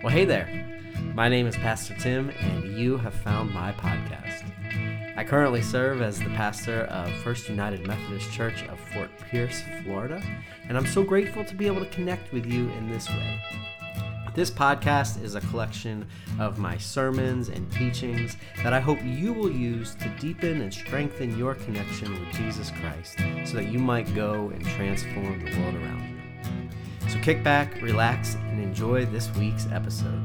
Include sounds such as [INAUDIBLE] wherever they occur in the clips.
Well, hey there. My name is Pastor Tim, and you have found my podcast. I currently serve as the pastor of First United Methodist Church of Fort Pierce, Florida, and I'm so grateful to be able to connect with you in this way. This podcast is a collection of my sermons and teachings that I hope you will use to deepen and strengthen your connection with Jesus Christ so that you might go and transform the world around you. So kick back, relax, and enjoy this week's episode.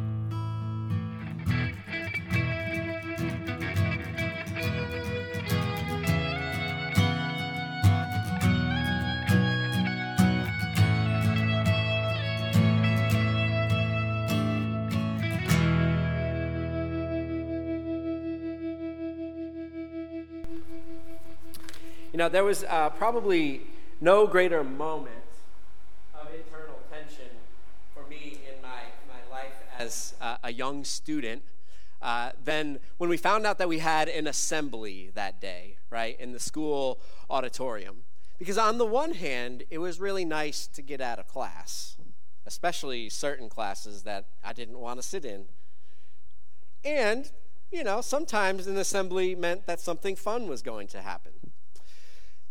You know, there was uh, probably no greater moment of internal tension for me in my, my life as uh, a young student uh, than when we found out that we had an assembly that day, right, in the school auditorium. Because on the one hand, it was really nice to get out of class, especially certain classes that I didn't want to sit in. And, you know, sometimes an assembly meant that something fun was going to happen.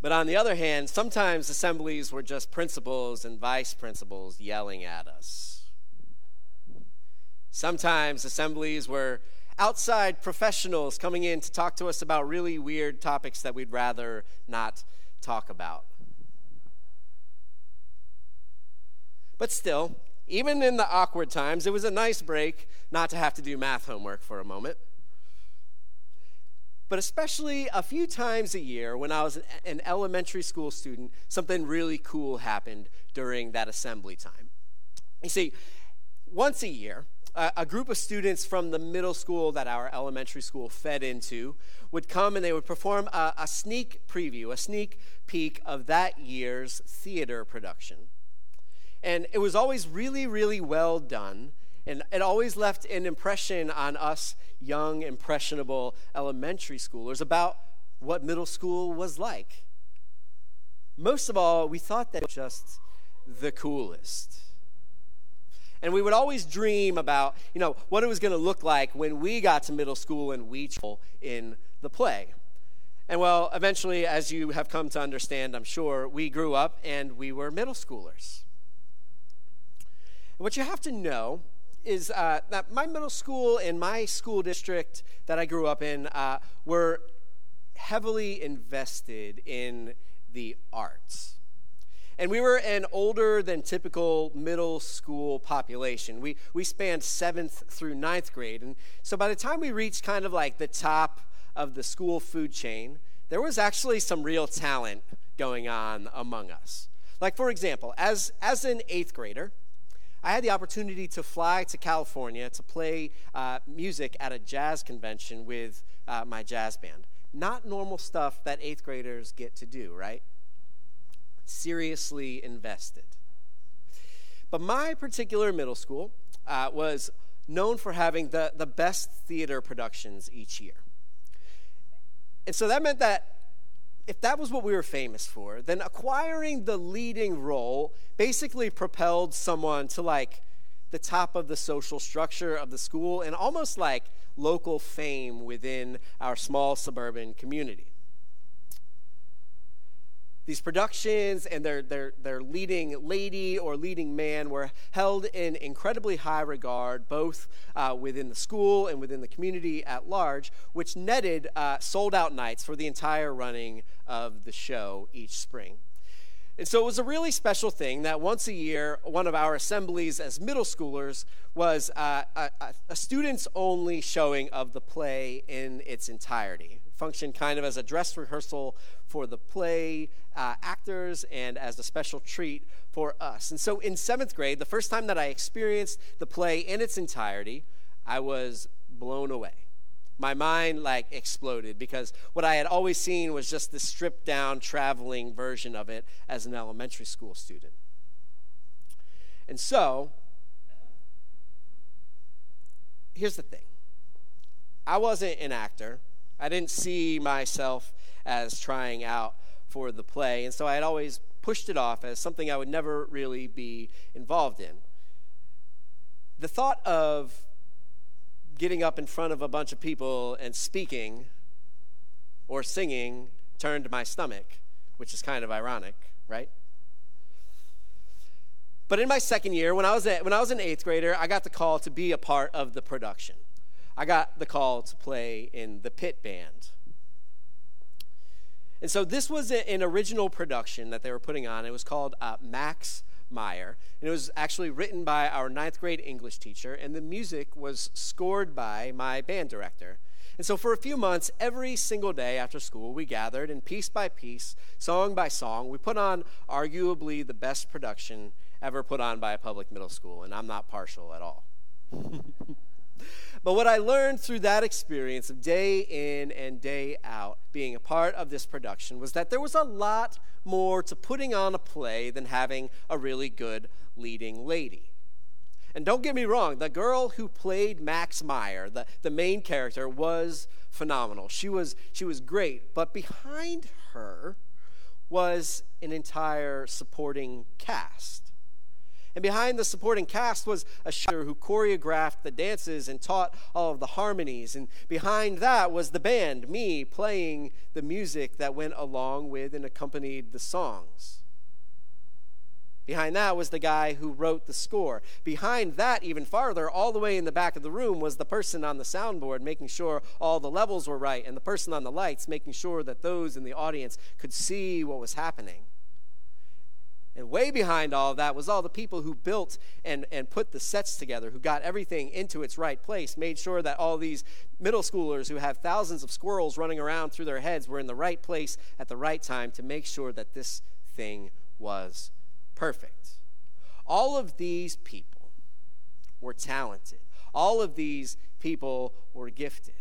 But on the other hand, sometimes assemblies were just principals and vice principals yelling at us. Sometimes assemblies were outside professionals coming in to talk to us about really weird topics that we'd rather not talk about. But still, even in the awkward times, it was a nice break not to have to do math homework for a moment but especially a few times a year when I was an elementary school student, something really cool happened during that assembly time. You see, once a year, a group of students from the middle school that our elementary school fed into would come and they would perform a, a sneak preview, a sneak peek of that year's theater production. And it was always really, really well done. And it always left an impression on us young, impressionable elementary schoolers about what middle school was like. Most of all, we thought that was just the coolest. And we would always dream about, you know, what it was going to look like when we got to middle school and we in the play. And well, eventually, as you have come to understand, I'm sure, we grew up and we were middle schoolers. What you have to know is uh, that my middle school and my school district that I grew up in uh, were heavily invested in the arts. And we were an older than typical middle school population. We, we spanned seventh through ninth grade. And so by the time we reached kind of like the top of the school food chain, there was actually some real talent going on among us. Like, for example, as, as an eighth grader, I had the opportunity to fly to California to play uh, music at a jazz convention with uh, my jazz band. Not normal stuff that eighth graders get to do, right? Seriously invested. But my particular middle school uh, was known for having the, the best theater productions each year. And so that meant that if that was what we were famous for, then acquiring the leading role basically propelled someone to like the top of the social structure of the school and almost like local fame within our small suburban community. These productions and their, their, their leading lady or leading man were held in incredibly high regard, both uh, within the school and within the community at large, which netted uh, sold out nights for the entire running of the show each spring. And so it was a really special thing that once a year, one of our assemblies as middle schoolers was uh, a, a students only showing of the play in its entirety functioned kind of as a dress rehearsal for the play uh, actors and as a special treat for us. And so in seventh grade, the first time that I experienced the play in its entirety, I was blown away. My mind like exploded because what I had always seen was just the stripped down traveling version of it as an elementary school student. And so, here's the thing I wasn't an actor. I didn't see myself as trying out for the play, and so I had always pushed it off as something I would never really be involved in. the thought of getting up in front of a bunch of people and speaking or singing turned my stomach, which is kind of ironic, right? But in my second year, when I was when I was an eighth grader, I got the call to be a part of the production. I got the call to play in the pit band. And so this was an original production that they were putting on. It was called uh, Max Meyer. And it was actually written by our ninth grade English teacher, and the music was scored by my band director. And so, for a few months, every single day after school, we gathered and piece by piece, song by song, we put on arguably the best production ever put on by a public middle school. And I'm not partial at all. [LAUGHS] But what I learned through that experience of day in and day out being a part of this production was that there was a lot more to putting on a play than having a really good leading lady. And don't get me wrong, the girl who played Max Meyer, the, the main character, was phenomenal. She was, she was great. But behind her was an entire supporting cast. And behind the supporting cast was a shooter who choreographed the dances and taught all of the harmonies. And behind that was the band, me, playing the music that went along with and accompanied the songs. Behind that was the guy who wrote the score. Behind that, even farther, all the way in the back of the room, was the person on the soundboard making sure all the levels were right, and the person on the lights making sure that those in the audience could see what was happening. And way behind all of that was all the people who built and, and put the sets together, who got everything into its right place, made sure that all these middle schoolers who have thousands of squirrels running around through their heads were in the right place at the right time to make sure that this thing was perfect. All of these people were talented, all of these people were gifted.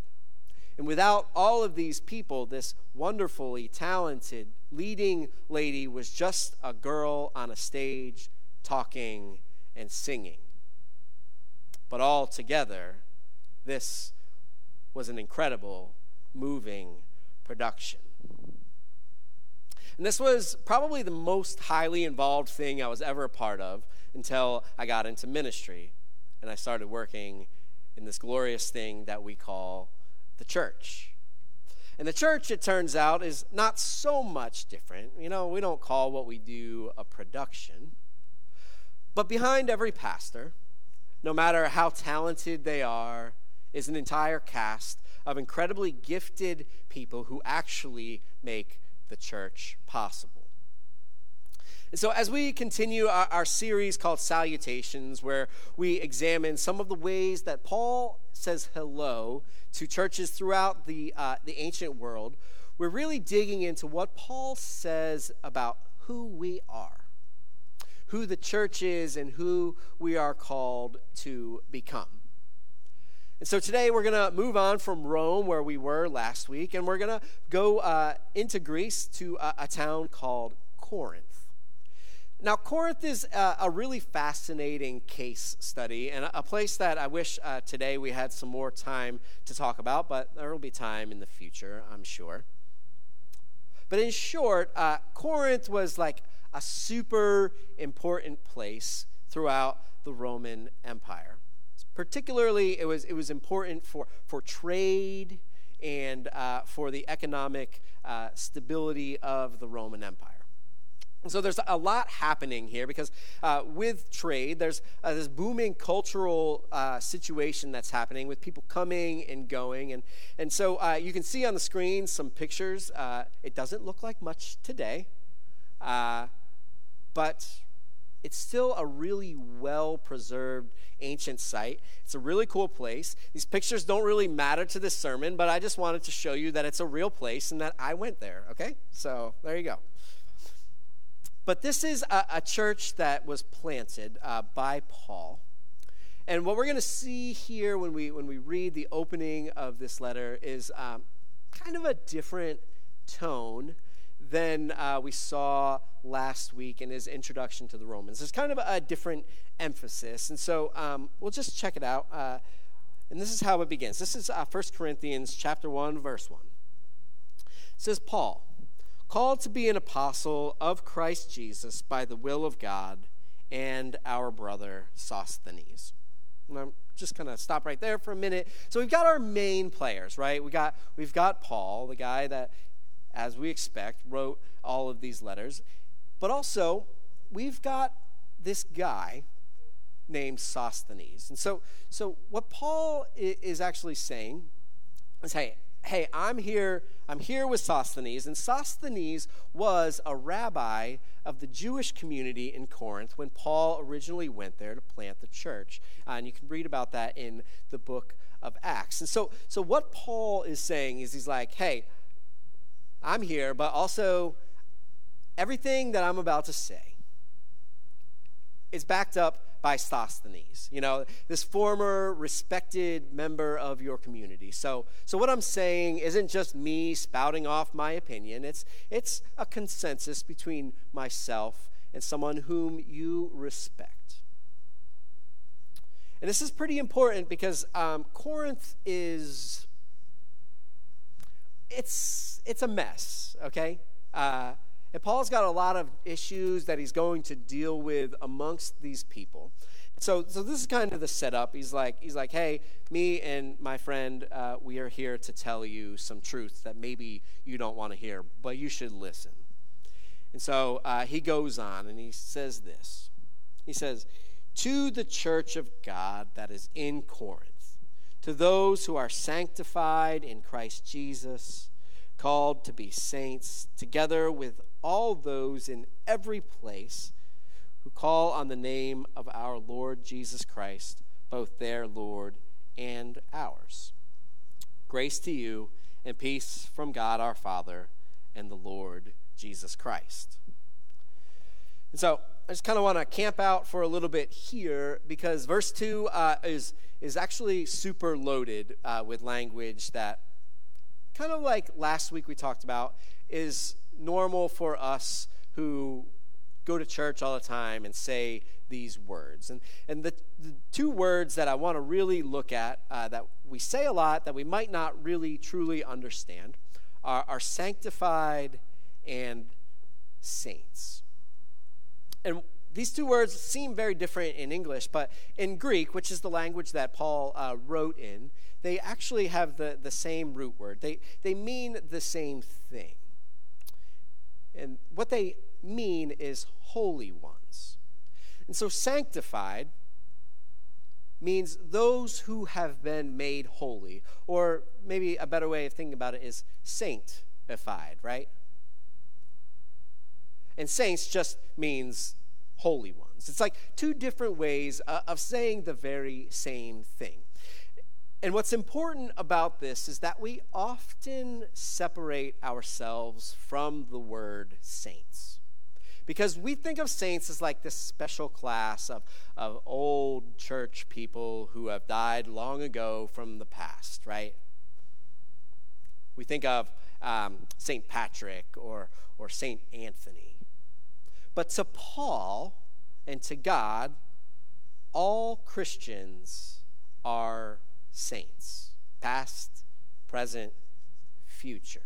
And without all of these people, this wonderfully talented leading lady was just a girl on a stage talking and singing. But all together, this was an incredible, moving production. And this was probably the most highly involved thing I was ever a part of until I got into ministry and I started working in this glorious thing that we call the church. And the church, it turns out, is not so much different. You know, we don't call what we do a production. But behind every pastor, no matter how talented they are, is an entire cast of incredibly gifted people who actually make the church possible. So, as we continue our, our, series called Salutations, where we examine some of the ways that Paul says hello to churches throughout the, uh, the ancient world, we're really digging into what Paul says about who we are, who the church is, and who we are called to become. And so today we're going to move on from Rome, where we were last week, and we're going to go uh, into Greece to a, a town called Corinth. Now, Corinth is a, a, really fascinating case study and a, place that I wish uh, today we had some more time to talk about, but there will be time in the future, I'm sure. But in short, uh, Corinth was like a super important place throughout the Roman Empire. Particularly, it was, it was important for, for trade and uh, for the economic uh, stability of the Roman Empire. So there's a lot happening here because uh, with trade, there's uh, this booming cultural uh, situation that's happening with people coming and going, and and so uh, you can see on the screen some pictures. Uh, it doesn't look like much today, uh, but it's still a really well preserved ancient site. It's a really cool place. These pictures don't really matter to this sermon, but I just wanted to show you that it's a real place and that I went there. Okay, so there you go. But this is a, a church that was planted uh, by Paul. And what we're going to see here when we, when we read the opening of this letter is um, kind of a different tone than uh, we saw last week in his introduction to the Romans. It's kind of a, different emphasis. And so um, we'll just check it out. Uh, and this is how it begins. This is uh, 1 Corinthians chapter 1, verse 1. It says, Paul called to be an apostle of Christ Jesus by the will of God, and our brother Sosthenes. I'm just gonna stop right there for a minute. So we've got our main players, right? We got we've got Paul, the guy that, as we expect, wrote all of these letters, but also we've got this guy named Sosthenes. And so, so what Paul is actually saying is, hey, hey, I'm here, I'm here with Sosthenes, and Sosthenes was a rabbi of the Jewish community in Corinth when Paul originally went there to plant the church. Uh, and you can read about that in the book of Acts. And so, so what Paul is saying is he's like, hey, I'm here, but also everything that I'm about to say is backed up by Sosthenes, you know, this former respected member of your community. So, so what I'm saying isn't just me spouting off my opinion. It's it's a consensus between myself and someone whom you respect. And this is pretty important because um, Corinth is it's it's a mess. Okay. Uh, and Paul's got a lot of issues that he's going to deal with amongst these people. So, so this is kind of the setup. He's like, he's like, hey, me and my friend, uh, we are here to tell you some truth that maybe you don't want to hear, but you should listen. And so uh, he goes on and he says this. He says, To the church of God that is in Corinth, to those who are sanctified in Christ Jesus, called to be saints, together with all those in every place who call on the name of our Lord Jesus Christ, both their Lord and ours. Grace to you and peace from God our Father and the Lord Jesus Christ. And so I just kind of want to camp out for a little bit here because verse 2 uh, is, is actually super loaded uh, with language that, kind of like last week we talked about, is normal for us who go to church all the time and say these words. And, and the, the two words that I want to really look at uh, that we say a lot that we might not really truly understand are, are sanctified and saints. And these two words seem very different in English, but in Greek, which is the language that Paul uh, wrote in, they actually have the, the same root word. They, they mean the same thing. And what they mean is holy ones. And so sanctified means those who have been made holy. Or maybe a better way of thinking about it is sanctified, right? And saints just means holy ones. It's like two different ways uh, of saying the very same thing. And what's important about this is that we often separate ourselves from the word saints. Because we think of saints as like this special class of, of old church people who have died long ago from the past, right? We think of um, St. Patrick or, or St. Anthony. But to Paul and to God, all Christians are saints past, present, future.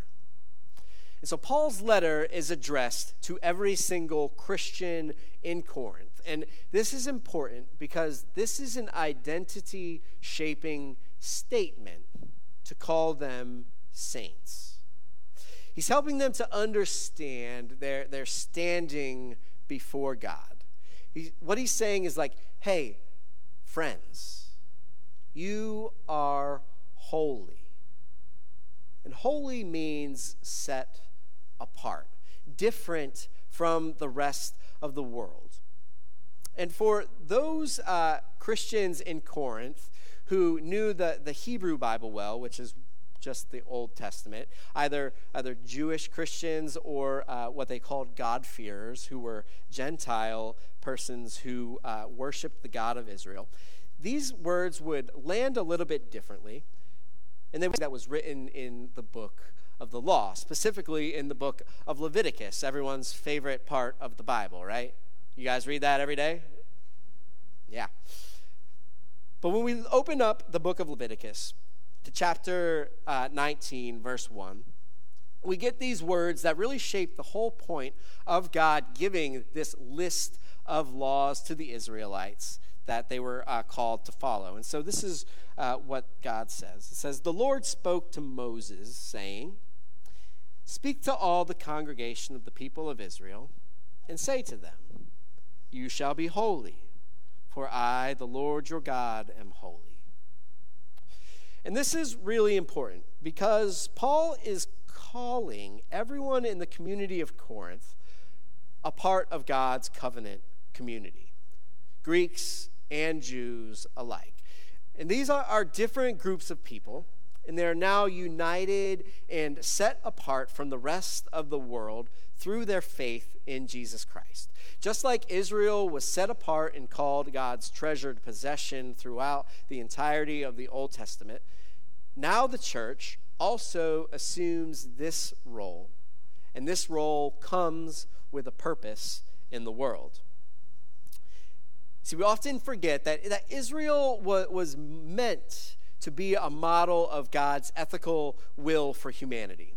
And so Paul's letter is addressed to every single Christian in Corinth. And this is important because this is an identity shaping statement to call them saints. He's helping them to understand their, their standing before God. He, what he's saying is like, hey, friends, you are holy. And holy means set apart, different from the rest of the world. And for those uh, Christians in Corinth who knew the, the Hebrew Bible well, which is just the Old Testament, either, either Jewish Christians or uh, what they called God-fearers, who were Gentile persons who uh, worshiped the God of Israel these words would land a little bit differently. And then that was written in the book of the law, specifically in the book of Leviticus, everyone's favorite part of the Bible, right? You guys read that every day? Yeah. But when we open up the book of Leviticus to chapter uh, 19, verse 1, we get these words that really shape the whole point of God giving this list of laws to the Israelites that they were uh, called to follow. And so this is uh, what God says It says, The Lord spoke to Moses, saying, Speak to all the congregation of the people of Israel, and say to them, You shall be holy, for I, the Lord your God, am holy. And this is really important because Paul is calling everyone in the community of Corinth a part of God's covenant community Greeks and Jews alike. And these are, are different groups of people, and they're now united and set apart from the rest of the world through their faith in Jesus Christ. Just like Israel was set apart and called God's treasured possession throughout the entirety of the Old Testament, now the church also assumes this role, and this role comes with a purpose in the world. See, we often forget that, that Israel was, was meant to be a model of God's ethical will for humanity.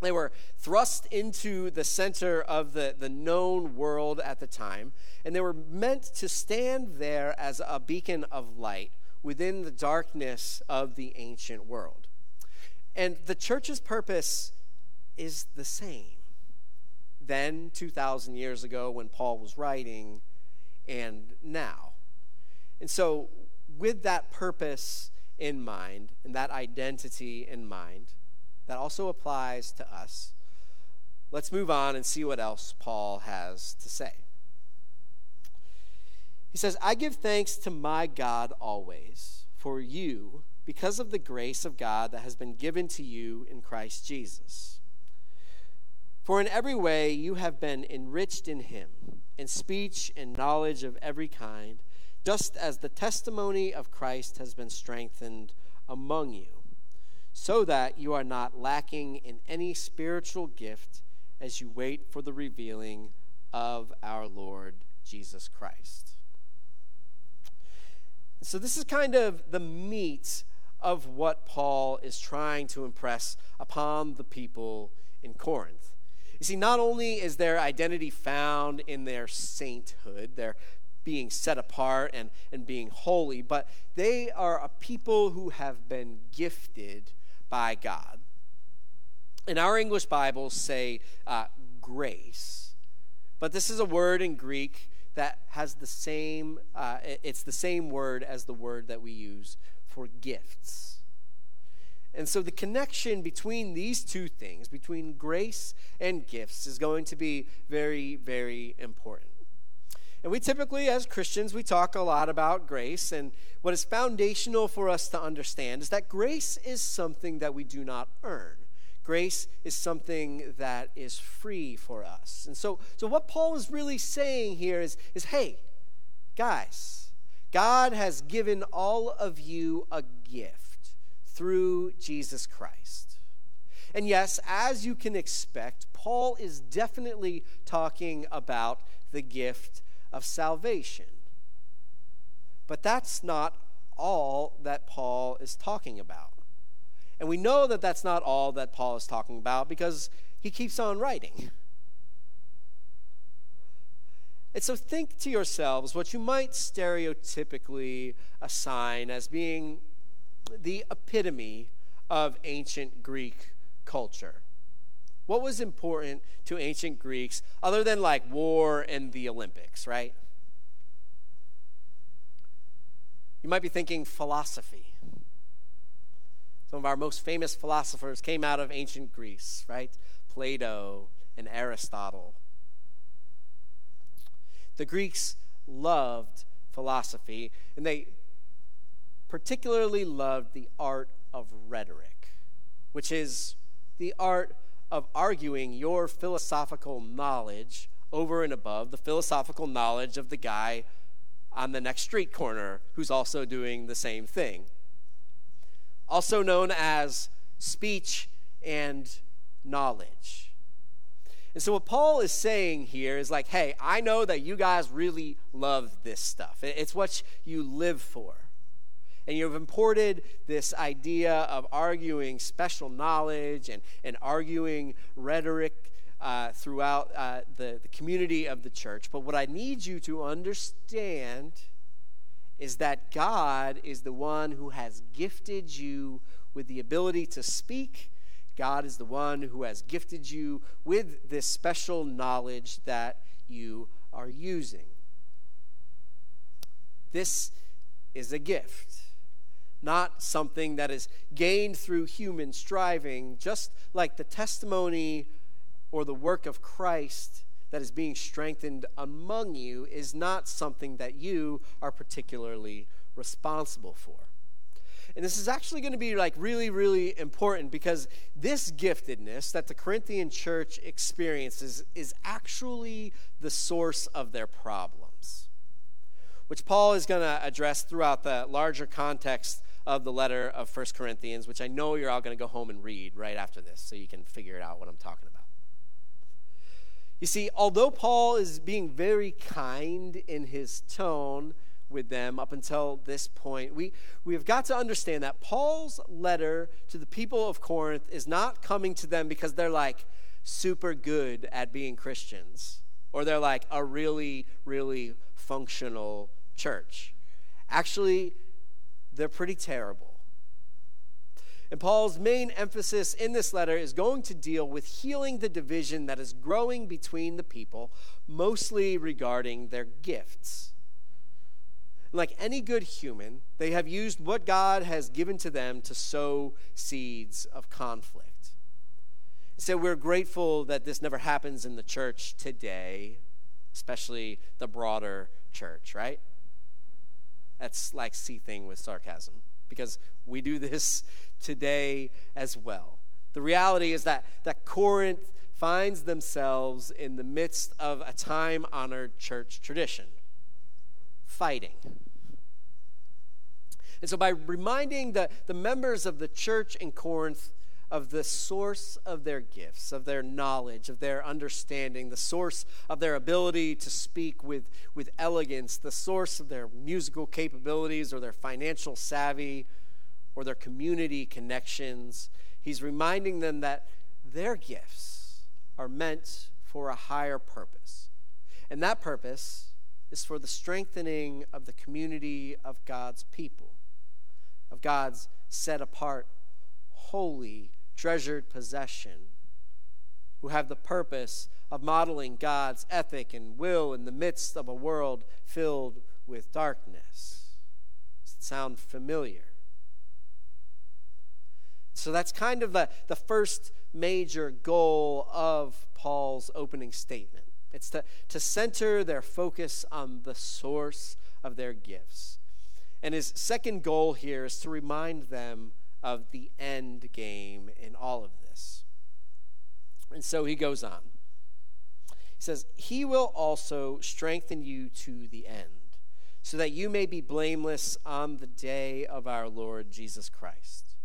They were thrust into the center of the, the known world at the time, and they were meant to stand there as a beacon of light within the darkness of the ancient world. And the church's purpose is the same then, 2,000 years ago, when Paul was writing, and now. And so, with that purpose in mind and that identity in mind, that also applies to us. Let's move on and see what else Paul has to say. He says, I give thanks to my God always for you because of the grace of God that has been given to you in Christ Jesus. For in every way you have been enriched in him, in speech and knowledge of every kind, just as the testimony of Christ has been strengthened among you, so that you are not lacking in any spiritual gift as you wait for the revealing of our Lord Jesus Christ. So, this is kind of the meat of what Paul is trying to impress upon the people in Corinth. You see, not only is their identity found in their sainthood, their being set apart and, and being holy, but they are a people who have been gifted by God. And our English Bibles say uh, grace, but this is a word in Greek that has the same, uh, it's the same word as the word that we use for gifts. And so the connection between these two things, between grace and gifts, is going to be very, very important. And we typically, as Christians, we talk a lot about grace. And what is foundational for us to understand is that grace is something that we do not earn. Grace is something that is free for us. And so, so what Paul is really saying here is, is hey, guys, God has given all of you a gift through Jesus Christ. And yes, as you can expect, Paul is definitely talking about the gift of salvation. But that's not all that Paul is talking about. And we know that that's not all that Paul is talking about because he keeps on writing. And so think to yourselves what you might stereotypically assign as being the epitome of ancient Greek culture. What was important to ancient Greeks other than like war and the Olympics, right? You might be thinking philosophy. Some of our most famous philosophers came out of ancient Greece, right? Plato and Aristotle. The Greeks loved philosophy, and they particularly loved the art of rhetoric, which is the art of arguing your philosophical knowledge over and above the philosophical knowledge of the guy on the next street corner who's also doing the same thing also known as speech and knowledge. And so, what Paul is saying here is like, hey, I know that you guys really love this stuff. It's what you live for. And you've imported this idea of arguing special knowledge and, and arguing rhetoric uh, throughout uh, the, the community of the church. But what I need you to understand is that God is the one who has gifted you with the ability to speak. God is the one who has gifted you with this special knowledge that you are using. This is a gift, not something that is gained through human striving, just like the testimony or the work of Christ that is being strengthened among you is not something that you are particularly responsible for. And this is actually going to be like really, really important because this giftedness that the Corinthian church experiences is actually the source of their problems, which Paul is going to address throughout the larger context of the letter of First Corinthians, which I know you're all going to go home and read right after this so you can figure it out what I'm talking about. You see, although Paul is being very kind in his tone with them up until this point, we, we have got to understand that Paul's letter to the people of Corinth is not coming to them because they're like super good at being Christians or they're like a really, really functional church. Actually, they're pretty terrible. And Paul's main emphasis in this letter is going to deal with healing the division that is growing between the people, mostly regarding their gifts. Like any good human, they have used what God has given to them to sow seeds of conflict. So we're grateful that this never happens in the church today, especially the broader church, right? That's like C thing with sarcasm because we do this [LAUGHS] today as well. The reality is that, that Corinth finds themselves in the midst of a time honored church tradition fighting. And so, by reminding the, the members of the church in Corinth of the source of their gifts, of their knowledge, of their understanding, the source of their ability to speak with, with elegance, the source of their musical capabilities or their financial savvy or their community connections. He's reminding them that their gifts are meant for a higher purpose. And that purpose is for the strengthening of the community of God's people, of God's set apart, holy, treasured possession, who have the purpose of modeling God's ethic and will in the midst of a world filled with darkness. Does it sound familiar? So that's kind of the, the first major goal of Paul's opening statement. It's to, to center their focus on the source of their gifts. And his second goal here is to remind them of the end game in all of this. And so he goes on. He says, He will also strengthen you to the end, so that you may be blameless on the day of our Lord Jesus Christ.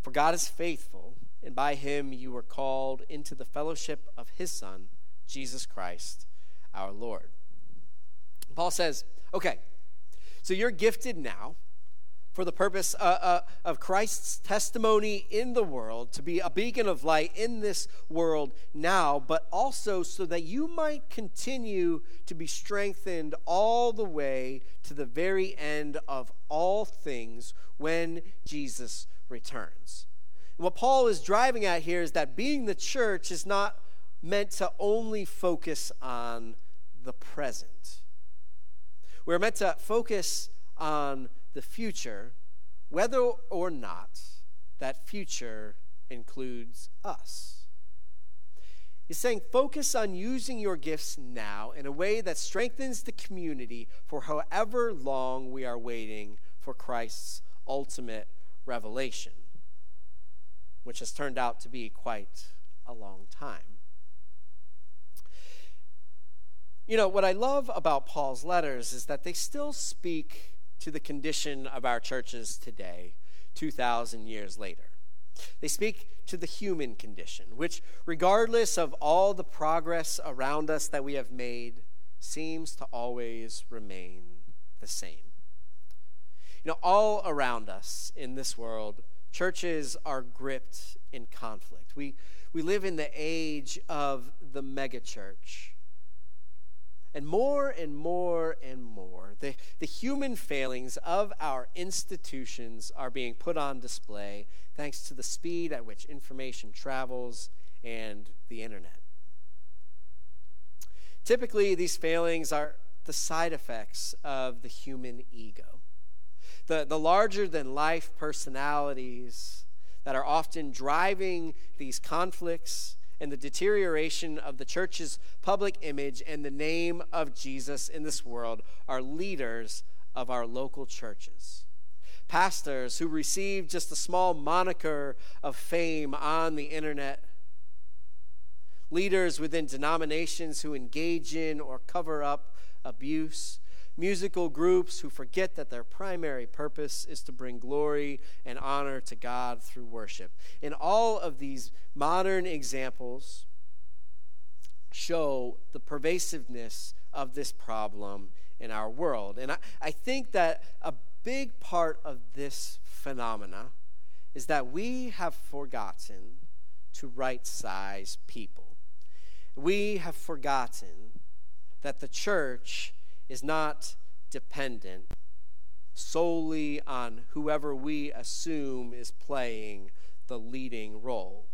For God is faithful, and by him you were called into the fellowship of his Son, Jesus Christ, our Lord. Paul says, Okay, so you're gifted now for the purpose uh, uh, of Christ's testimony in the world, to be a beacon of light in this world now, but also so that you might continue to be strengthened all the way to the very end of all things when Jesus returns. And what Paul is driving at here is that being the church is not meant to only focus on the present. We're meant to focus on the future, whether or not that future includes us. He's saying focus on using your gifts now in a way that strengthens the community for however long we are waiting for Christ's ultimate revelation, which has turned out to be quite a long time. You know, what I love about Paul's letters is that they still speak to the condition of our churches today, 2,000 years later. They speak to the human condition, which, regardless of all the progress around us that we have made, seems to always remain the same. You know, all around us in this world, churches are gripped in conflict. We, we live in the age of the megachurch And more and more and more, the, the human failings of our institutions are being put on display thanks to the speed at which information travels and the internet. Typically, these failings are the side effects of the human ego. The, the larger than life personalities that are often driving these conflicts and the deterioration of the church's public image and the name of Jesus in this world are leaders of our local churches. Pastors who receive just a small moniker of fame on the internet. Leaders within denominations who engage in or cover up abuse musical groups who forget that their primary purpose is to bring glory and honor to God through worship. And all of these modern examples show the pervasiveness of this problem in our world. And I, I think that a big part of this phenomena is that we have forgotten to right size people. We have forgotten that the church is not dependent solely on whoever we assume is playing the leading role.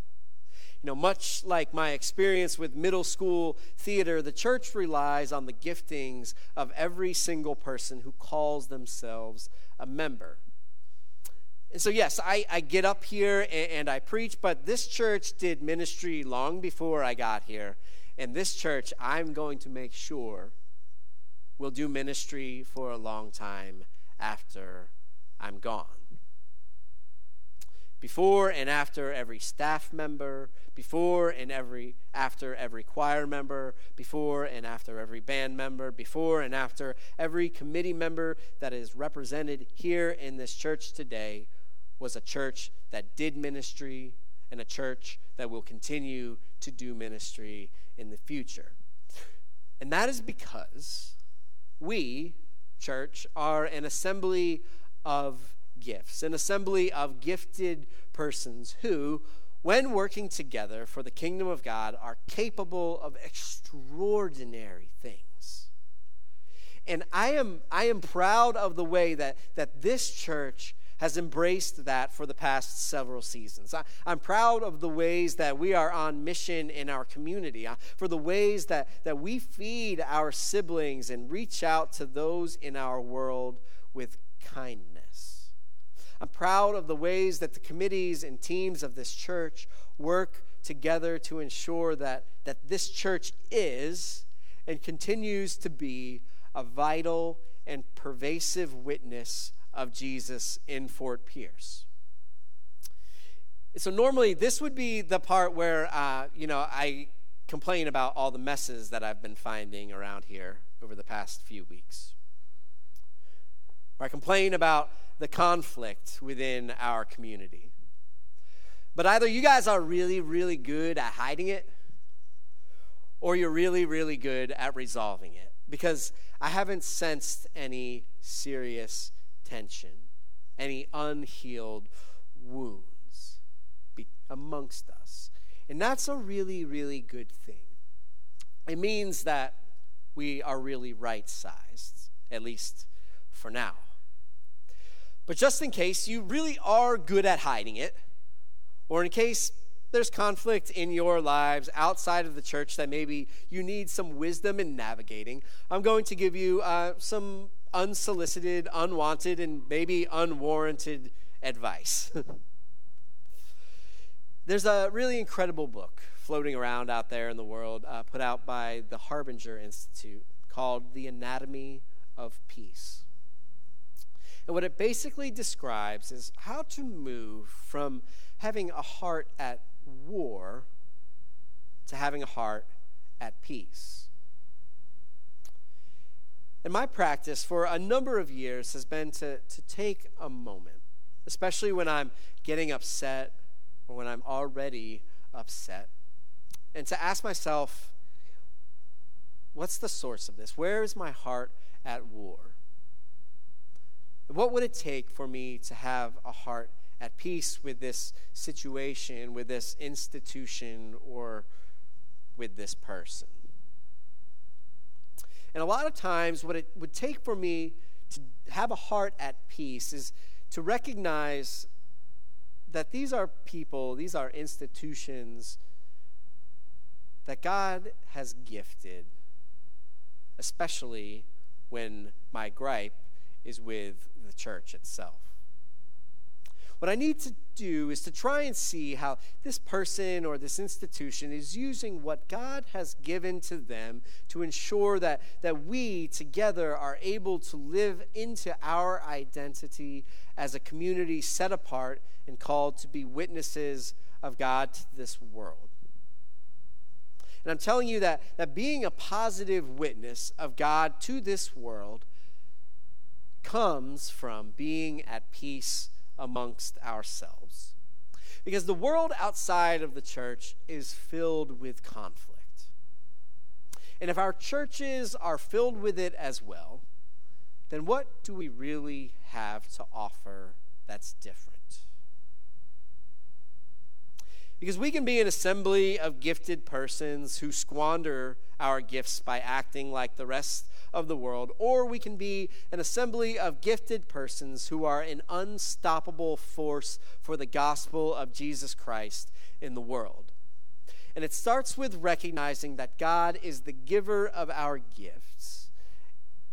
You know, much like my experience with middle school theater, the church relies on the giftings of every single person who calls themselves a member. And so, yes, I, I get up here and, and I preach, but this church did ministry long before I got here. And this church, I'm going to make sure will do ministry for a long time after I'm gone. Before and after every staff member, before and every after every choir member, before and after every band member, before and after every committee member that is represented here in this church today was a church that did ministry and a church that will continue to do ministry in the future. And that is because we, church, are an assembly of gifts, an assembly of gifted persons who, when working together for the kingdom of God, are capable of extraordinary things. And I am, I am proud of the way that, that this church has embraced that for the past several seasons. I, am proud of the ways that we are on mission in our community, uh, for the ways that, that we feed our siblings and reach out to those in our world with kindness. I'm proud of the ways that the committees and teams of this church work together to ensure that, that this church is and continues to be a vital and pervasive witness of Jesus in Fort Pierce. So normally this would be the part where uh, you know I complain about all the messes that I've been finding around here over the past few weeks. Or I complain about the conflict within our community. But either you guys are really, really good at hiding it, or you're really, really good at resolving it. Because I haven't sensed any serious tension, any unhealed wounds amongst us. And that's a really, really good thing. It means that we are really right sized, at least for now. But just in case you really are good at hiding it, or in case there's conflict in your lives outside of the church that maybe you need some wisdom in navigating, I'm going to give you uh, some unsolicited, unwanted, and maybe unwarranted advice. [LAUGHS] There's a really incredible book floating around out there in the world, uh, put out by the Arbinger Institute, called The Anatomy of Peace. And what it basically describes is how to move from having a heart at war to having a heart at peace. And my practice for a number of years has been to, to take a moment, especially when I'm getting upset or when I'm already upset, and to ask myself, what's the source of this? Where is my heart at war? What would it take for me to have a heart at peace with this situation, with this institution, or with this person? And a lot of times, what it would take for me to have a heart at peace is to recognize that these are people, these are institutions that God has gifted, especially when my gripe is with the church itself. What I need to do is to try and see how this person or this institution is using what God has given to them to ensure that, that we together are able to live into our identity as a community set apart and called to be witnesses of God to this world. And I'm telling you that, that being a positive witness of God to this world comes from being at peace amongst ourselves. Because the world outside of the church is filled with conflict. And if our churches are filled with it as well, then what do we really have to offer that's different? Because we can be an assembly of gifted persons who squander our gifts by acting like the rest of the world, or we can be an assembly of gifted persons who are an unstoppable force for the gospel of Jesus Christ in the world. And it starts with recognizing that God is the giver of our gifts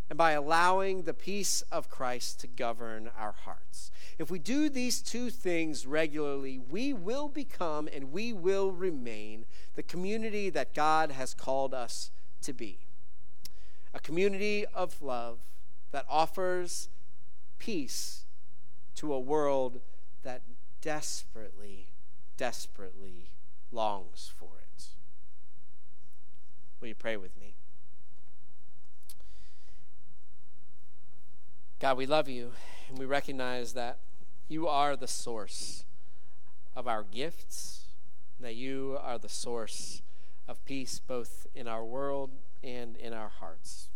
and by allowing the peace of Christ to govern our hearts. If we do these two things regularly, we will become and we will remain the community that God has called us to be a community of love that offers peace to a world that desperately, desperately longs for it. Will you pray with me? God, we love you and we recognize that you are the source of our gifts, that you are the source of peace both in our world and in our hearts.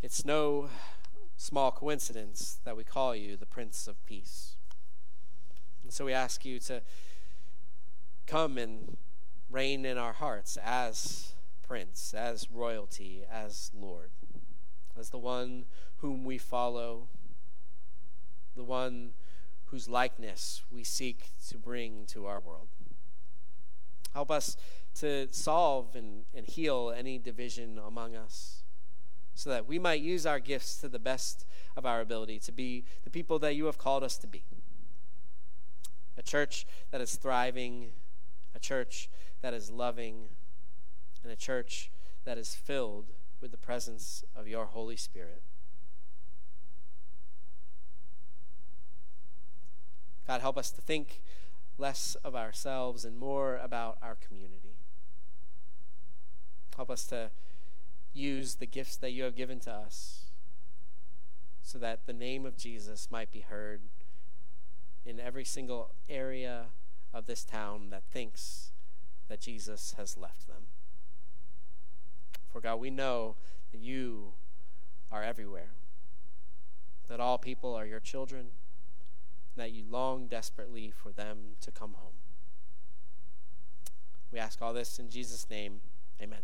It's no small coincidence that we call you the Prince of Peace. And so we ask you to come and reign in our hearts as Prince, as royalty, as Lord, as the one whom we follow, the one whose likeness we seek to bring to our world. Help us to solve and, and heal any division among us so that we might use our gifts to the best of our ability to be the people that you have called us to be. A church that is thriving, a church that is loving, and a church that is filled with the presence of your Holy Spirit. God, help us to think less of ourselves and more about our community. Help us to use the gifts that you have given to us so that the name of Jesus might be heard in every single area of this town that thinks that Jesus has left them. For God, we know that you are everywhere, that all people are your children, and that you long desperately for them to come home. We ask all this in Jesus' name. Amen.